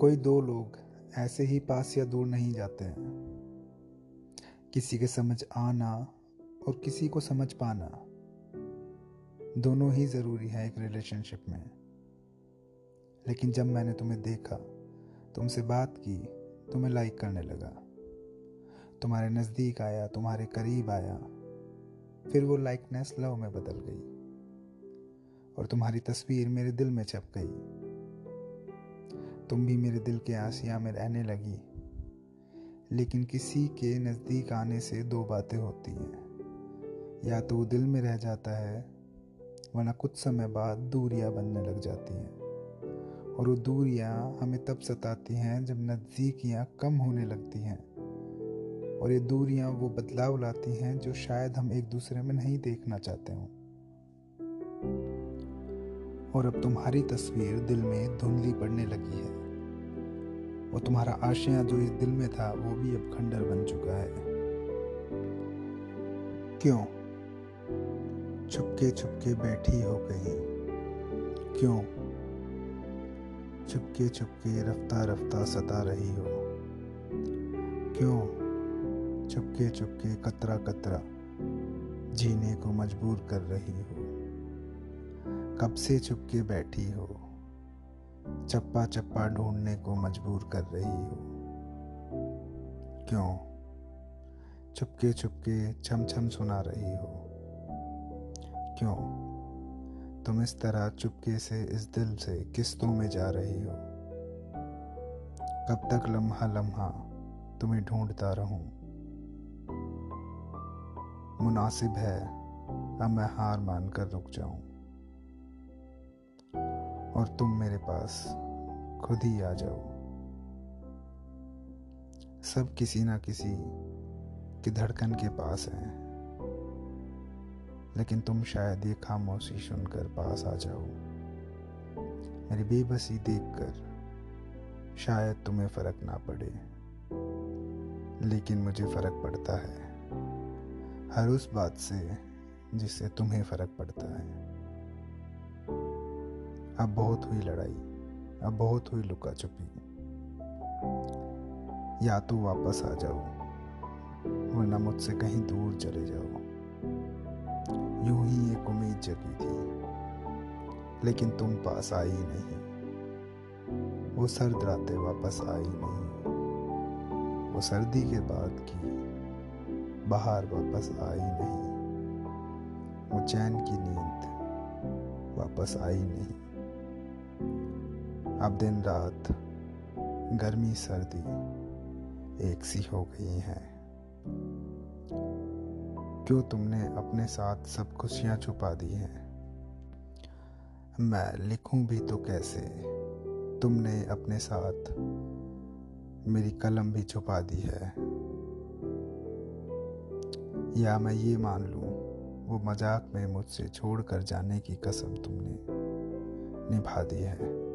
कोई दो लोग ऐसे ही पास या दूर नहीं जाते हैं। किसी के समझ आना और किसी को समझ पाना दोनों ही ज़रूरी है एक रिलेशनशिप में। लेकिन जब मैंने तुम्हें देखा, तुमसे बात की, तुम्हें लाइक करने लगा। तुम्हारे नज़दीक आया, तुम्हारे करीब आया, फिर वो लाइकनेस लव में बदल गई और तुम्हारी तस्वीर मेरे दिल में छप गई। तुम भी मेरे दिल के आसिया में रहने लगी। लेकिन किसी के नज़दीक आने से दो बातें होती हैं। या तो वो दिल में रह जाता है, वरना कुछ समय बाद दूरियाँ बनने लग जाती हैं। और वो दूरियाँ हमें तब सताती हैं जब नज़दीकियाँ कम होने लगती हैं। और ये दूरियाँ वो बदलाव लाती हैं जो शायद हम एक दूसरे में नहीं देखना चाहते हों। और अब तुम्हारी तस्वीर दिल में धुंधली पड़ने लगी है। और तुम्हारा आशिया जो इस दिल में था, वो भी अब खंडर बन चुका है। क्यों? छुपके छुपके बैठी हो गई। क्यों? छुपके छुपके रफ्ता रफ्ता सता रही हो। क्यों? छुपके छुपके कतरा कतरा जीने को मजबूर कर रही हो। कब से छुपके बैठी हो? चप्पा चप्पा ढूँढने को मजबूर कर रही हो? क्यों? चुपके चुपके छम छम सुना रही हो? क्यों? तुम इस तरह चुपके से इस दिल से किस्तों में जा रही हो? कब तक लम्हा लम्हा तुम्हें ढूंढता रहूँ? मुनासिब है, अब मैं हार मानकर रुक जाऊँ। और तुम मेरे पास खुद ही आ जाओ। सब किसी ना किसी की धड़कन के पास हैं, लेकिन तुम शायद ये खामोशी सुनकर पास आ जाओ। मेरी बेबसी देखकर शायद तुम्हें फ़र्क ना पड़े, लेकिन मुझे फ़र्क पड़ता है। हर उस बात से जिससे तुम्हें फ़र्क पड़ता है। अब बहुत हुई लड़ाई, अब बहुत हुई लुका छुपी या तो वापस आ जाओ, वरना मुझसे कहीं दूर चले जाओ। यूँ ही एक उम्मीद जगी थी, लेकिन तुम पास आई नहीं। वो सर्द रातें वापस आई नहीं। वो सर्दी के बाद की, बाहर वापस आई नहीं। वो चैन की नींद वापस आई नहीं। अब दिन रात गर्मी, सर्दी एक सी हो गई है। क्यों तुमने अपने साथ सब खुशियाँ छुपा दी हैं? मैं लिखूं भी तो कैसे? तुमने अपने साथ मेरी कलम भी छुपा दी है। या मैं ये मान लूँ, वो मज़ाक में मुझसे छोड़कर जाने की कसम तुमने निभा दी है।